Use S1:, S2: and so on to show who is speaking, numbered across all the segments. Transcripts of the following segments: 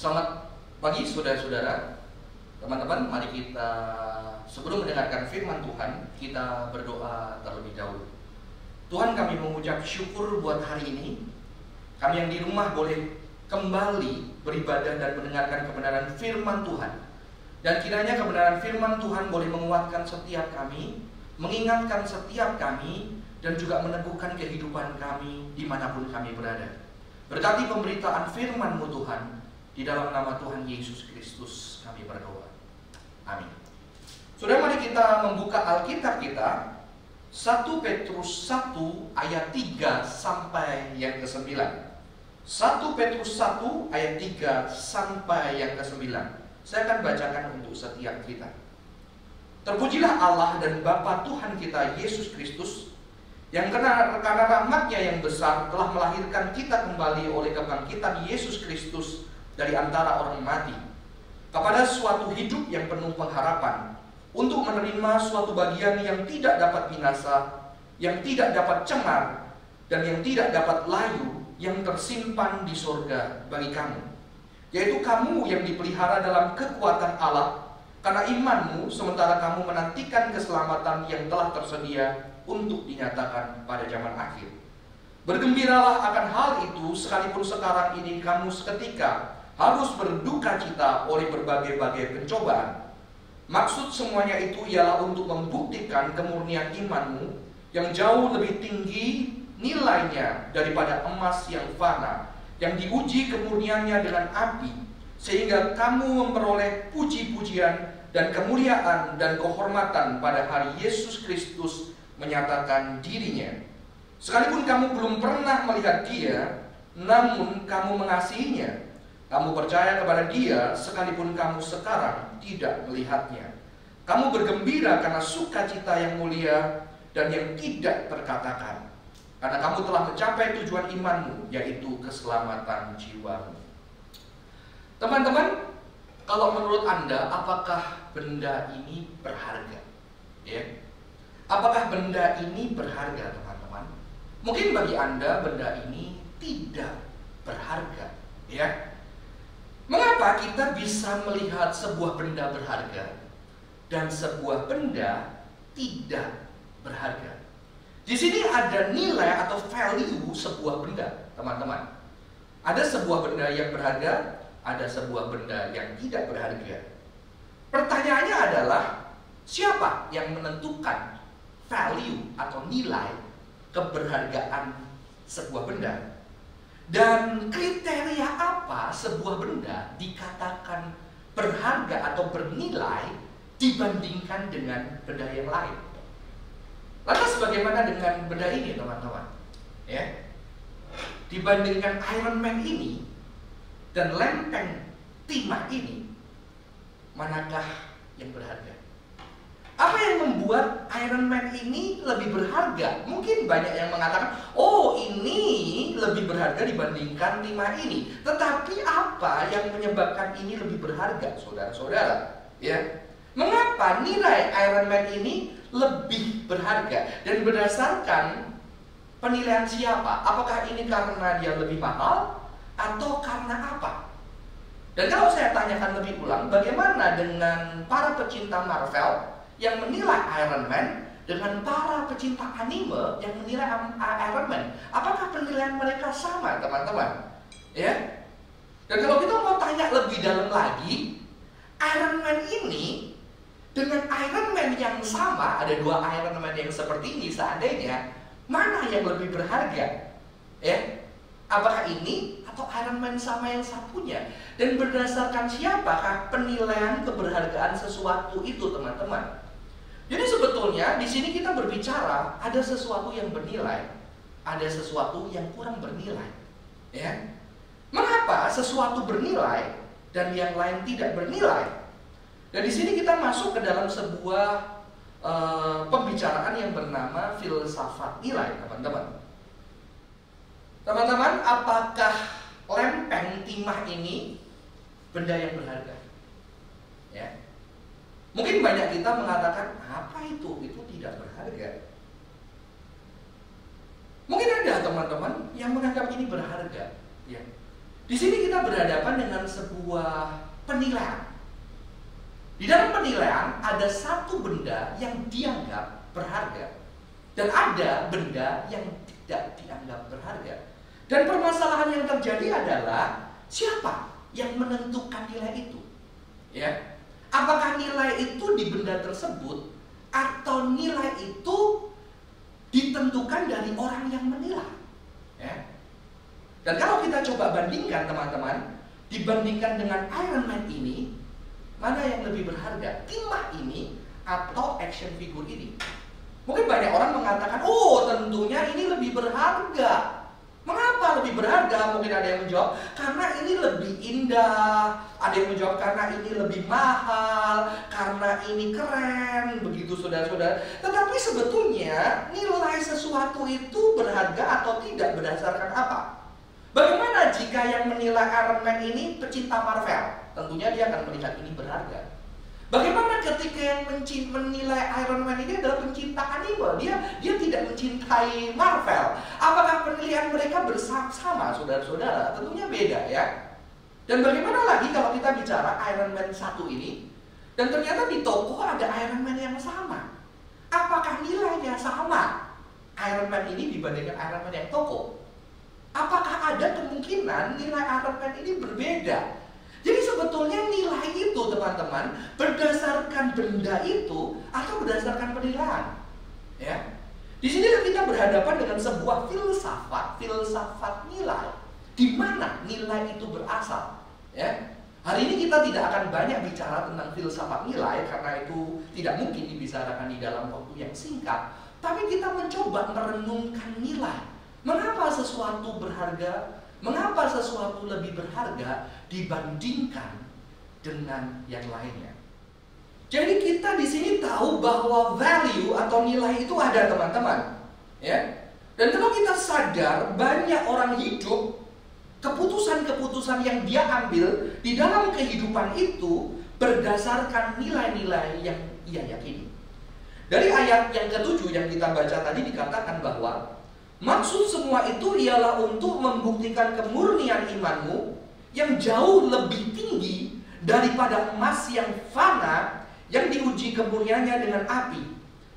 S1: Selamat pagi saudara-saudara, teman-teman. Mari kita sebelum mendengarkan firman Tuhan, kita berdoa terlebih dahulu. Tuhan kami mengucap syukur buat hari ini. Kami yang di rumah boleh kembali beribadah dan mendengarkan kebenaran firman Tuhan. Dan kiranya kebenaran firman Tuhan boleh menguatkan setiap kami, mengingatkan setiap kami, dan juga meneguhkan kehidupan kami di mana pun kami berada. Berkati pemberitaan firman-Mu Tuhan, di dalam nama Tuhan Yesus Kristus kami berdoa. Amin. Sudah mari kita membuka Alkitab kita 1 Petrus 1 ayat 3 sampai yang ke-9. 1 Petrus 1 ayat 3 sampai yang ke-9. Saya akan bacakan untuk setiap kita. Terpujilah Allah dan Bapa Tuhan kita Yesus Kristus yang karena, rahmatnya yang besar telah melahirkan kita kembali oleh kebangkitan Yesus Kristus dari antara orang mati kepada suatu hidup yang penuh pengharapan untuk menerima suatu bagian yang tidak dapat binasa, yang tidak dapat cemar, dan yang tidak dapat layu yang tersimpan di sorga bagi kamu. Yaitu kamu yang dipelihara dalam kekuatan Allah karena imanmu sementara kamu menantikan keselamatan yang telah tersedia untuk dinyatakan pada zaman akhir. Bergembiralah akan hal itu sekalipun sekarang ini kamu seketika harus berduka cita oleh berbagai-bagai pencobaan. Maksud semuanya itu ialah untuk membuktikan kemurnian imanmu yang jauh lebih tinggi nilainya daripada emas yang fana, yang diuji kemurniannya dengan api, sehingga kamu memperoleh puji-pujian dan kemuliaan dan kehormatan pada hari Yesus Kristus menyatakan dirinya. Sekalipun kamu belum pernah melihat dia, namun kamu mengasihinya kamu percaya kepada dia sekalipun kamu sekarang tidak melihatnya. Kamu bergembira karena sukacita yang mulia dan yang tidak terkatakan. Karena kamu telah mencapai tujuan imanmu, yaitu keselamatan jiwamu. Teman-teman, kalau menurut Anda, apakah benda ini berharga? Ya. Apakah benda ini berharga, teman-teman? Mungkin bagi Anda benda ini tidak berharga, ya. Mengapa kita bisa melihat sebuah benda berharga dan sebuah benda tidak berharga? Di sini ada nilai atau value sebuah benda, teman-teman. Ada sebuah benda yang berharga, ada sebuah benda yang tidak berharga. Pertanyaannya adalah siapa yang menentukan value atau nilai keberhargaan sebuah benda? Dan kriteria apa sebuah benda dikatakan berharga atau bernilai dibandingkan dengan benda yang lain? Lantas bagaimana dengan benda ini teman-teman? Ya, dibandingkan Iron Man ini dan lempeng timah ini, manakah yang berharga? Apa yang membuat Iron Man ini lebih berharga? Mungkin banyak yang mengatakan, oh ini lebih berharga dibandingkan lima ini. Tetapi apa yang menyebabkan ini lebih berharga, saudara-saudara? Ya, mengapa nilai Iron Man ini lebih berharga? Dan berdasarkan penilaian siapa? Apakah ini karena dia lebih mahal atau karena apa? Dan kalau saya tanyakan lebih ulang, bagaimana dengan para pecinta Marvel yang menilai Iron Man dengan para pecinta anime yang menilai Iron Man. Apakah penilaian mereka sama, teman-teman? Ya. Dan kalau kita mau tanya lebih dalam lagi, Iron Man ini dengan Iron Man yang sama, ada dua Iron Man yang seperti ini seandainya, mana yang lebih berharga? Ya. Apakah ini atau Iron Man sama yang satunya? Dan berdasarkan siapakah penilaian keberhargaan sesuatu itu, teman-teman? Jadi sebetulnya di sini kita berbicara ada sesuatu yang bernilai, ada sesuatu yang kurang bernilai. Ya. Mengapa sesuatu bernilai dan yang lain tidak bernilai? Dan di sini kita masuk ke dalam sebuah uh, pembicaraan yang bernama filsafat nilai, teman-teman. Teman-teman, apakah lempeng timah ini benda yang berharga? Mungkin banyak kita mengatakan apa itu? Itu tidak berharga. Mungkin ada teman-teman yang menganggap ini berharga, ya. Di sini kita berhadapan dengan sebuah penilaian. Di dalam penilaian ada satu benda yang dianggap berharga dan ada benda yang tidak dianggap berharga. Dan permasalahan yang terjadi adalah siapa yang menentukan nilai itu? Ya. Apakah nilai itu di benda tersebut atau nilai itu ditentukan dari orang yang menilai? Ya. Dan kalau kita coba bandingkan teman-teman, dibandingkan dengan Iron Man ini, mana yang lebih berharga? Timah ini atau action figure ini? Mungkin banyak orang mengatakan, oh tentunya ini lebih berharga. Mengapa lebih berharga? Mungkin ada yang menjawab, karena ini lebih indah. Ada yang menjawab, karena ini lebih mahal. Karena ini keren. Begitu saudara-saudara. Tetapi sebetulnya nilai sesuatu itu berharga atau tidak berdasarkan apa? Bagaimana jika yang menilai Iron Man ini pecinta Marvel? Tentunya dia akan melihat ini berharga. Bagaimana ketika yang menilai Iron Man ini adalah pencinta anime? Dia dia tidak mencintai Marvel. Apakah penilaian mereka bersama, saudara-saudara? Tentunya beda ya. Dan bagaimana lagi kalau kita bicara Iron Man satu ini? Dan ternyata di toko ada Iron Man yang sama. Apakah nilainya sama? Iron Man ini dibandingkan Iron Man yang toko? Apakah ada kemungkinan nilai Iron Man ini berbeda? Jadi sebetulnya nilai itu teman-teman berdasarkan benda itu atau berdasarkan penilaian. Ya. Di sini kita berhadapan dengan sebuah filsafat, filsafat nilai. Di mana nilai itu berasal? Ya. Hari ini kita tidak akan banyak bicara tentang filsafat nilai karena itu tidak mungkin dibicarakan di dalam waktu yang singkat. Tapi kita mencoba merenungkan nilai. Mengapa sesuatu berharga Mengapa sesuatu lebih berharga dibandingkan dengan yang lainnya? Jadi kita di sini tahu bahwa value atau nilai itu ada teman-teman, ya. Dan kalau kita sadar banyak orang hidup keputusan-keputusan yang dia ambil di dalam kehidupan itu berdasarkan nilai-nilai yang ia yakini. Dari ayat yang ketujuh yang kita baca tadi dikatakan bahwa Maksud semua itu ialah untuk membuktikan kemurnian imanmu yang jauh lebih tinggi daripada emas yang fana yang diuji kemurniannya dengan api.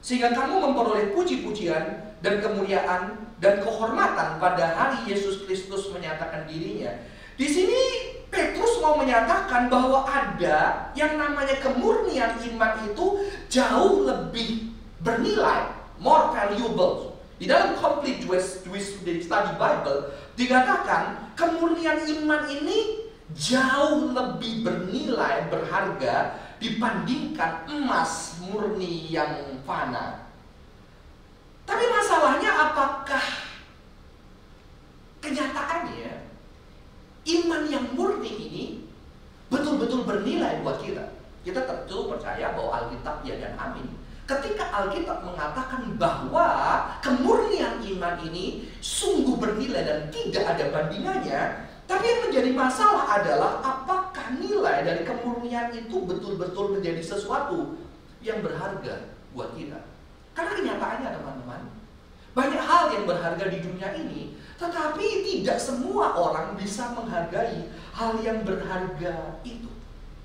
S1: Sehingga kamu memperoleh puji-pujian dan kemuliaan dan kehormatan pada hari Yesus Kristus menyatakan dirinya. Di sini Petrus mau menyatakan bahwa ada yang namanya kemurnian iman itu jauh lebih bernilai, more valuable di dalam Complete Jewish, Jewish Study Bible dikatakan kemurnian iman ini jauh lebih bernilai, berharga dibandingkan emas murni yang fana. Tapi masalahnya apakah kenyataannya iman yang murni ini betul-betul bernilai buat kita? Kita tentu percaya bahwa Alkitab ya dan amin Ketika Alkitab mengatakan bahwa kemurnian iman ini sungguh bernilai dan tidak ada bandingannya, tapi yang menjadi masalah adalah apakah nilai dari kemurnian itu betul-betul menjadi sesuatu yang berharga buat kita. Karena kenyataannya teman-teman, banyak hal yang berharga di dunia ini, tetapi tidak semua orang bisa menghargai hal yang berharga itu.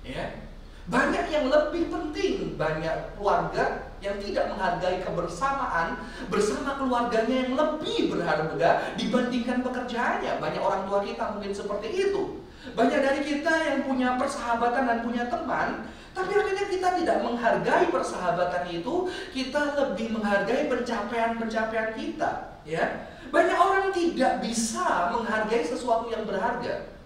S1: Ya, banyak yang lebih penting, banyak keluarga yang tidak menghargai kebersamaan bersama keluarganya yang lebih berharga dibandingkan pekerjaannya. Banyak orang tua kita mungkin seperti itu. Banyak dari kita yang punya persahabatan dan punya teman, tapi akhirnya kita tidak menghargai persahabatan itu, kita lebih menghargai pencapaian-pencapaian kita, ya. Banyak orang tidak bisa menghargai sesuatu yang berharga.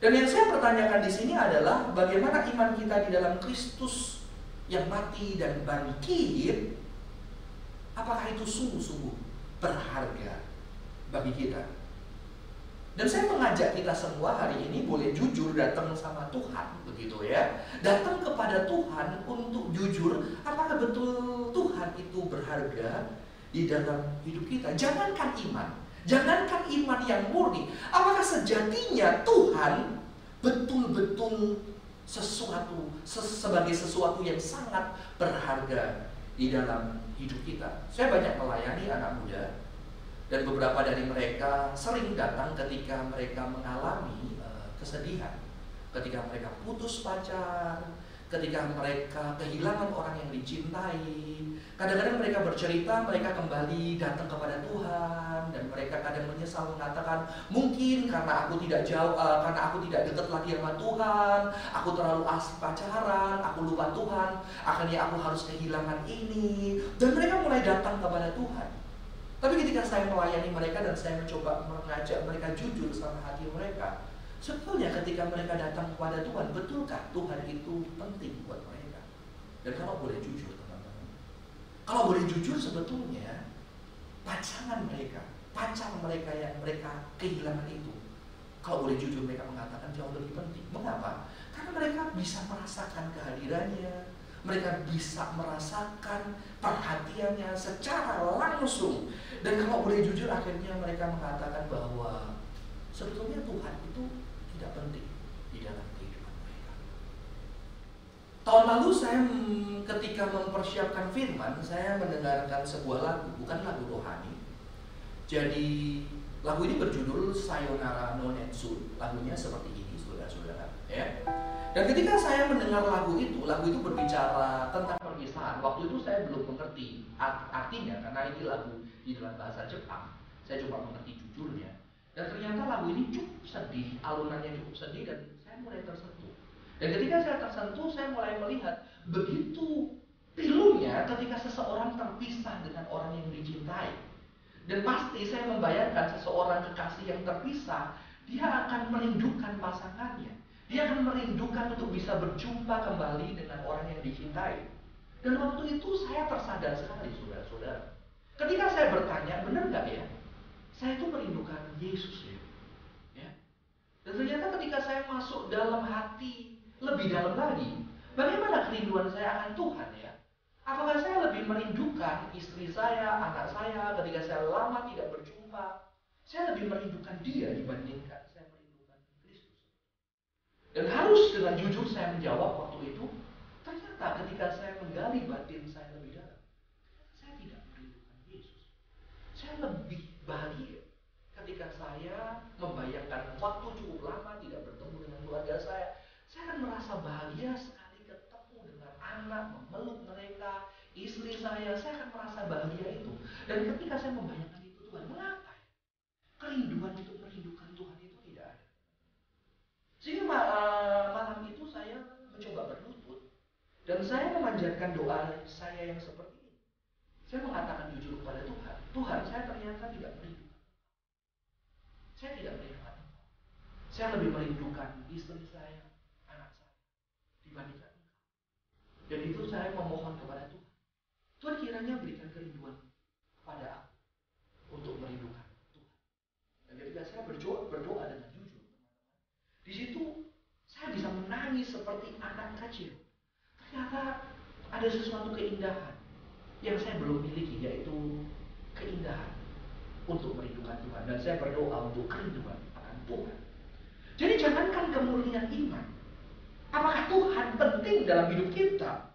S1: Dan yang saya pertanyakan di sini adalah bagaimana iman kita di dalam Kristus yang mati dan bangkit, apakah itu sungguh-sungguh berharga bagi kita? Dan saya mengajak kita semua hari ini boleh jujur datang sama Tuhan, begitu ya. Datang kepada Tuhan untuk jujur, apakah betul Tuhan itu berharga di dalam hidup kita? Jangankan iman, Jangankan iman yang murni, apakah sejatinya Tuhan betul-betul sesuatu sebagai sesuatu yang sangat berharga di dalam hidup kita. Saya banyak melayani anak muda dan beberapa dari mereka sering datang ketika mereka mengalami uh, kesedihan. Ketika mereka putus pacar, ketika mereka kehilangan orang yang dicintai. Kadang-kadang mereka bercerita, mereka kembali datang kepada Tuhan dan mereka kadang menyesal mengatakan, mungkin karena aku tidak jauh, uh, karena aku tidak dekat lagi sama Tuhan, aku terlalu asik pacaran, aku lupa Tuhan, akhirnya aku harus kehilangan ini. Dan mereka mulai datang kepada Tuhan. Tapi ketika saya melayani mereka dan saya mencoba mengajak mereka jujur sama hati mereka, Sebetulnya ketika mereka datang kepada Tuhan, betulkah Tuhan itu penting buat mereka? Dan kalau boleh jujur teman-teman, kalau boleh jujur sebetulnya pasangan mereka, pacar mereka yang mereka kehilangan itu, kalau boleh jujur mereka mengatakan jauh lebih penting. Mengapa? Karena mereka bisa merasakan kehadirannya, mereka bisa merasakan perhatiannya secara langsung. Dan kalau boleh jujur akhirnya mereka mengatakan bahwa sebetulnya Tuhan itu tidak penting di dalam kehidupan mereka. Tahun lalu saya ketika mempersiapkan firman, saya mendengarkan sebuah lagu, bukan lagu rohani. Jadi lagu ini berjudul Sayonara no Netsu. Lagunya seperti ini, saudara-saudara. Ya. Dan ketika saya mendengar lagu itu, lagu itu berbicara tentang perpisahan. Waktu itu saya belum mengerti artinya karena ini lagu di dalam bahasa Jepang. Saya coba mengerti jujurnya. Dan ternyata lagu ini cukup sedih, alunannya cukup sedih dan saya mulai tersentuh. Dan ketika saya tersentuh, saya mulai melihat begitu pilunya ketika seseorang terpisah dengan orang yang dicintai. Dan pasti saya membayangkan seseorang kekasih yang terpisah, dia akan merindukan pasangannya. Dia akan merindukan untuk bisa berjumpa kembali dengan orang yang dicintai. Dan waktu itu saya tersadar sekali, saudara-saudara. Ketika saya bertanya, benar nggak ya? Saya itu merindukan Yesus ya. ya. Dan ternyata ketika saya masuk dalam hati lebih dalam lagi, bagaimana kerinduan saya akan Tuhan ya? Apakah saya lebih merindukan istri saya, anak saya ketika saya lama tidak berjumpa? Saya lebih merindukan dia dibandingkan saya merindukan Kristus. Dan harus dengan jujur saya menjawab waktu itu, ternyata ketika saya menggali batin saya lebih dalam, saya tidak merindukan Yesus. Saya lebih bahagia ketika saya membayangkan waktu cukup lama tidak bertemu dengan keluarga saya. Saya akan merasa bahagia sekali ketemu dengan anak, memeluk mereka, istri saya. Saya akan merasa bahagia itu. Dan ketika saya membayangkan itu Tuhan, mengapa? Kerinduan untuk merindukan Tuhan itu tidak ada. Sehingga uh, malam itu saya mencoba berlutut dan saya memanjatkan doa saya yang seperti ini. Saya mengatakan jujur kepada Tuhan, Tuhan saya ternyata tidak merindukan saya tidak merindukan Saya lebih merindukan istri saya, anak saya, dibandingkan engkau. Dan itu saya memohon kepada Tuhan. Tuhan kiranya berikan kerinduan kepada aku untuk merindukan Tuhan. Dan ketika saya berdoa, berdoa dengan jujur, di situ saya bisa menangis seperti anak kecil. Ternyata ada sesuatu keindahan yang saya belum miliki, yaitu keindahan untuk merindukan Tuhan. Dan saya berdoa untuk kerinduan akan Tuhan. Jadi jangankan kemurnian iman. Apakah Tuhan penting dalam hidup kita?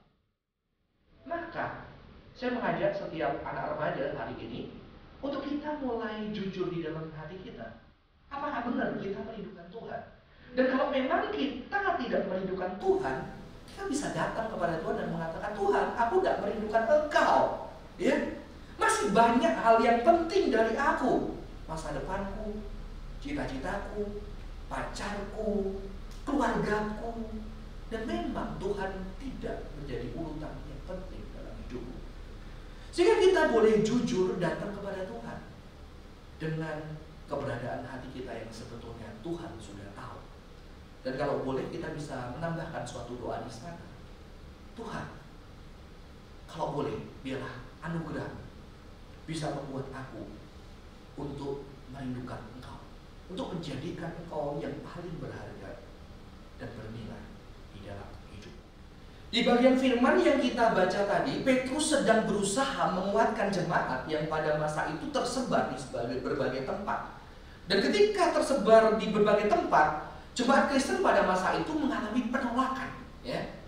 S1: Maka saya mengajak setiap anak remaja hari ini untuk kita mulai jujur di dalam hati kita. Apakah benar kita merindukan Tuhan? Dan kalau memang kita tidak merindukan Tuhan, kita bisa datang kepada Tuhan dan mengatakan, Tuhan, aku tidak merindukan Engkau. Ya, masih banyak hal yang penting dari aku. Masa depanku, cita-citaku, pacarku, keluargaku. Dan memang Tuhan tidak menjadi urutan yang penting dalam hidupku. Sehingga kita boleh jujur datang kepada Tuhan. Dengan keberadaan hati kita yang sebetulnya Tuhan sudah tahu. Dan kalau boleh kita bisa menambahkan suatu doa di sana. Tuhan, kalau boleh, biarlah anugerah bisa membuat aku untuk merindukan engkau. Untuk menjadikan engkau yang paling berharga dan bernilai di dalam hidup. Di bagian firman yang kita baca tadi, Petrus sedang berusaha menguatkan jemaat yang pada masa itu tersebar di berbagai tempat. Dan ketika tersebar di berbagai tempat, jemaat Kristen pada masa itu mengalami penolakan. Ya.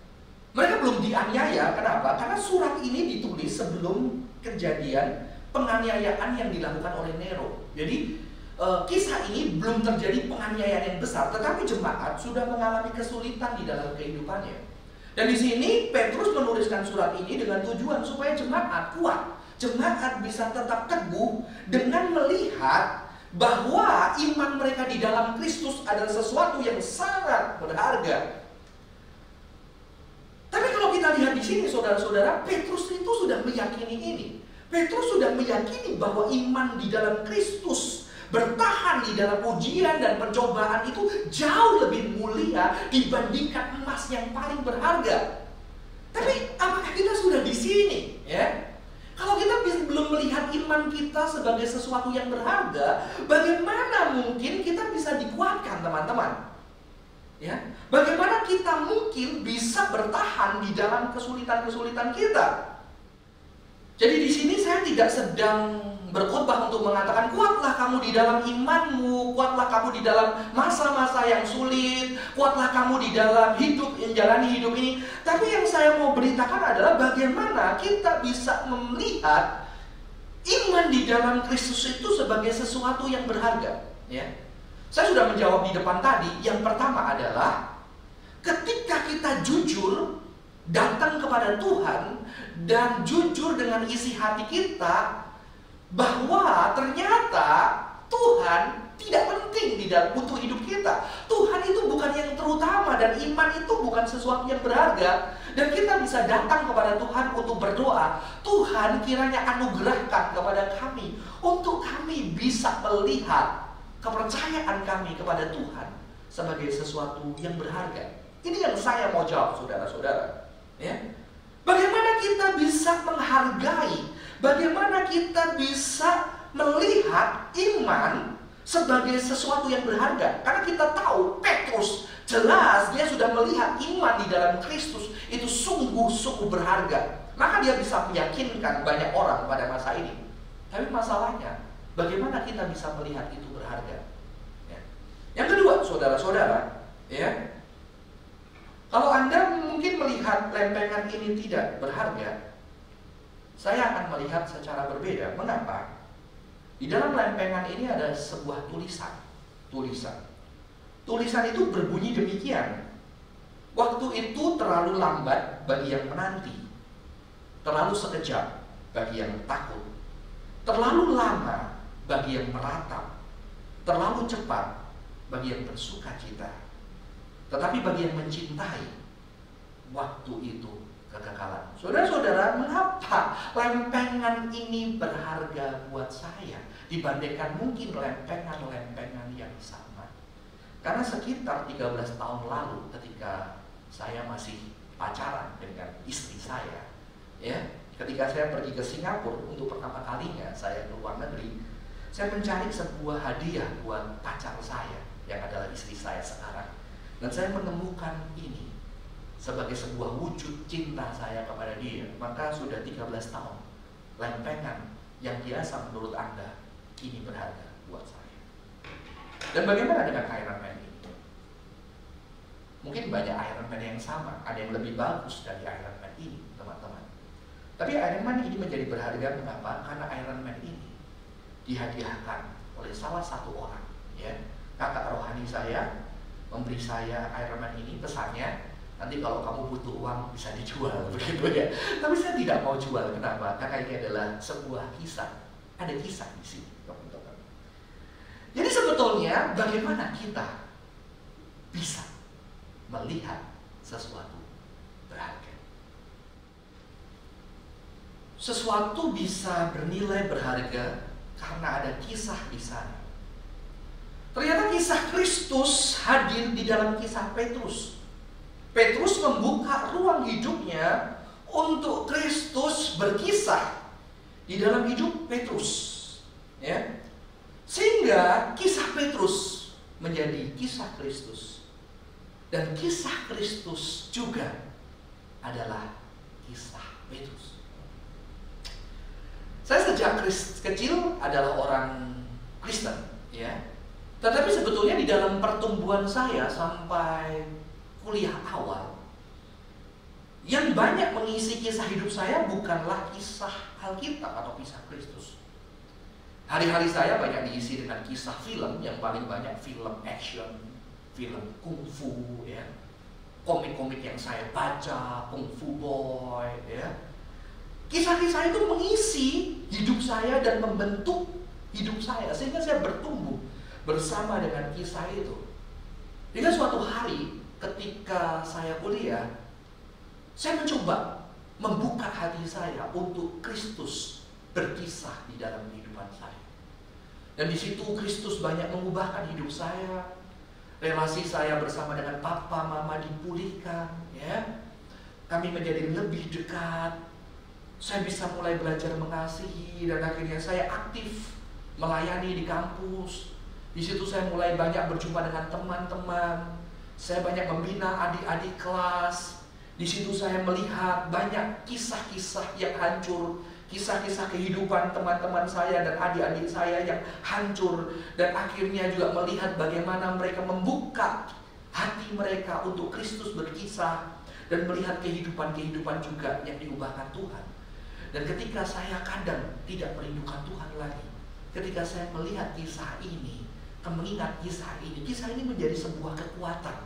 S1: Mereka belum dianiaya, kenapa? Karena surat ini ditulis sebelum kejadian penganiayaan yang dilakukan oleh Nero. Jadi uh, kisah ini belum terjadi penganiayaan yang besar, tetapi jemaat sudah mengalami kesulitan di dalam kehidupannya. Dan di sini Petrus menuliskan surat ini dengan tujuan supaya jemaat kuat. Jemaat bisa tetap teguh dengan melihat bahwa iman mereka di dalam Kristus adalah sesuatu yang sangat berharga. Tapi kalau kita lihat di sini saudara-saudara, Petrus itu sudah meyakini ini. Petrus sudah meyakini bahwa iman di dalam Kristus bertahan di dalam ujian dan pencobaan itu jauh lebih mulia dibandingkan emas yang paling berharga. Tapi apakah kita sudah di sini? Ya, kalau kita belum melihat iman kita sebagai sesuatu yang berharga, bagaimana mungkin kita bisa dikuatkan, teman-teman? Ya, bagaimana kita mungkin bisa bertahan di dalam kesulitan-kesulitan kita? Jadi di sini saya tidak sedang berkhotbah untuk mengatakan kuatlah kamu di dalam imanmu, kuatlah kamu di dalam masa-masa yang sulit, kuatlah kamu di dalam hidup menjalani hidup ini. Tapi yang saya mau beritakan adalah bagaimana kita bisa melihat iman di dalam Kristus itu sebagai sesuatu yang berharga, ya. Saya sudah menjawab di depan tadi. Yang pertama adalah ketika kita jujur datang kepada Tuhan dan jujur dengan isi hati kita, bahwa ternyata Tuhan tidak penting di dalam untuk hidup kita. Tuhan itu bukan yang terutama dan iman itu bukan sesuatu yang berharga dan kita bisa datang kepada Tuhan untuk berdoa. Tuhan kiranya anugerahkan kepada kami untuk kami bisa melihat kepercayaan kami kepada Tuhan sebagai sesuatu yang berharga. Ini yang saya mau jawab saudara-saudara. Ya. Bagaimana kita bisa menghargai Bagaimana kita bisa melihat iman sebagai sesuatu yang berharga? Karena kita tahu Petrus jelas dia sudah melihat iman di dalam Kristus itu sungguh-sungguh berharga. Maka dia bisa meyakinkan banyak orang pada masa ini. Tapi masalahnya, bagaimana kita bisa melihat itu berharga? Ya. Yang kedua, saudara-saudara, ya, kalau Anda mungkin melihat lempengan ini tidak berharga, saya akan melihat secara berbeda. Mengapa? Di dalam lempengan ini ada sebuah tulisan. Tulisan. Tulisan itu berbunyi demikian. Waktu itu terlalu lambat bagi yang menanti. Terlalu sekejap bagi yang takut. Terlalu lama bagi yang meratap. Terlalu cepat bagi yang bersuka cita. Tetapi bagi yang mencintai, waktu itu kekekalan. Saudara-saudara, mengapa lempengan ini berharga buat saya dibandingkan mungkin lempengan-lempengan yang sama? Karena sekitar 13 tahun lalu ketika saya masih pacaran dengan istri saya, ya, ketika saya pergi ke Singapura untuk pertama kalinya saya ke luar negeri, saya mencari sebuah hadiah buat pacar saya yang adalah istri saya sekarang. Dan saya menemukan ini sebagai sebuah wujud cinta saya kepada dia, maka sudah 13 tahun lempengan yang biasa menurut Anda ini berharga buat saya. Dan bagaimana dengan Iron Man ini? Mungkin banyak Iron Man yang sama, ada yang lebih bagus dari Iron Man ini, teman-teman. Tapi Iron Man ini menjadi berharga mengapa? Karena Iron Man ini dihadiahkan oleh salah satu orang, ya kakak rohani saya memberi saya Iron Man ini pesannya Nanti kalau kamu butuh uang bisa dijual begitu ya. Tapi saya tidak mau jual. Kenapa? Karena ini adalah sebuah kisah. Ada kisah di sini, teman-teman. Jadi sebetulnya bagaimana kita bisa melihat sesuatu berharga? Sesuatu bisa bernilai berharga karena ada kisah di sana. Ternyata kisah Kristus hadir di dalam kisah Petrus. Petrus membuka ruang hidupnya untuk Kristus berkisah di dalam hidup Petrus. Ya. Sehingga kisah Petrus menjadi kisah Kristus. Dan kisah Kristus juga adalah kisah Petrus. Saya sejak kecil adalah orang Kristen, ya. Tetapi sebetulnya di dalam pertumbuhan saya sampai kuliah awal yang banyak mengisi kisah hidup saya bukanlah kisah Alkitab atau kisah Kristus. Hari-hari saya banyak diisi dengan kisah film yang paling banyak film action, film kungfu, ya, komik-komik yang saya baca, kungfu boy, ya. Kisah-kisah itu mengisi hidup saya dan membentuk hidup saya sehingga saya bertumbuh bersama dengan kisah itu. Hingga suatu hari ketika saya kuliah, saya mencoba membuka hati saya untuk Kristus berkisah di dalam kehidupan saya. Dan di situ Kristus banyak mengubahkan hidup saya. Relasi saya bersama dengan papa mama dipulihkan, ya. Kami menjadi lebih dekat. Saya bisa mulai belajar mengasihi dan akhirnya saya aktif melayani di kampus. Di situ saya mulai banyak berjumpa dengan teman-teman. Saya banyak membina adik-adik kelas. Di situ saya melihat banyak kisah-kisah yang hancur kisah-kisah kehidupan teman-teman saya dan adik-adik saya yang hancur dan akhirnya juga melihat bagaimana mereka membuka hati mereka untuk Kristus berkisah dan melihat kehidupan-kehidupan juga yang diubahkan Tuhan. Dan ketika saya kadang tidak merindukan Tuhan lagi, ketika saya melihat kisah ini, mengingat kisah ini, kisah ini menjadi sebuah kekuatan.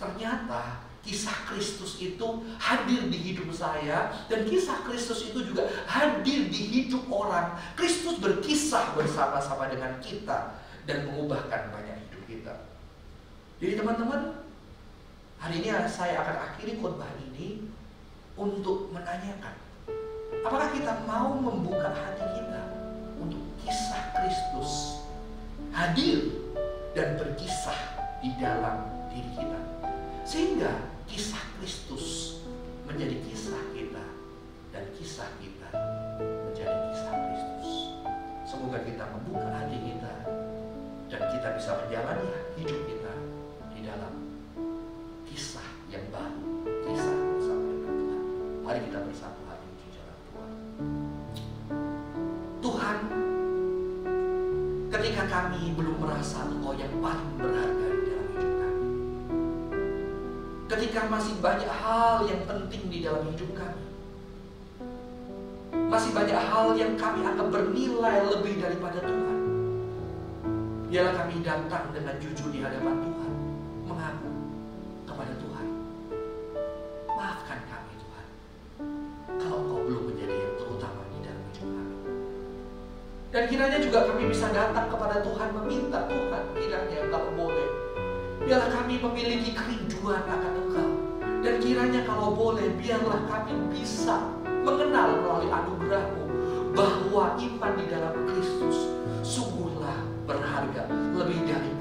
S1: Ternyata kisah Kristus itu hadir di hidup saya dan kisah Kristus itu juga hadir di hidup orang. Kristus berkisah bersama-sama dengan kita dan mengubahkan banyak hidup kita. Jadi teman-teman, hari ini saya akan akhiri khotbah ini untuk menanyakan apakah kita mau membuka hati kita untuk kisah Kristus hadir dan berkisah di dalam diri kita. Sehingga kisah Kristus menjadi kisah kita dan kisah kita menjadi kisah Kristus. Semoga kita membuka hati kita dan kita bisa menjalani hidup kita di dalam kisah yang baru, kisah bersama dengan Tuhan. Mari kita bersatu kami belum merasa Engkau yang paling berharga ketika masih banyak hal yang penting di dalam hidup kami. Masih banyak hal yang kami anggap bernilai lebih daripada Tuhan. Biarlah kami datang dengan jujur di hadapan Tuhan, kiranya juga kami bisa datang kepada Tuhan meminta Tuhan kiranya kalau boleh Biarlah kami memiliki kerinduan akan Engkau. Dan kiranya kalau boleh, biarlah kami bisa mengenal melalui anugerahmu bahwa iman di dalam Kristus sungguhlah berharga lebih dari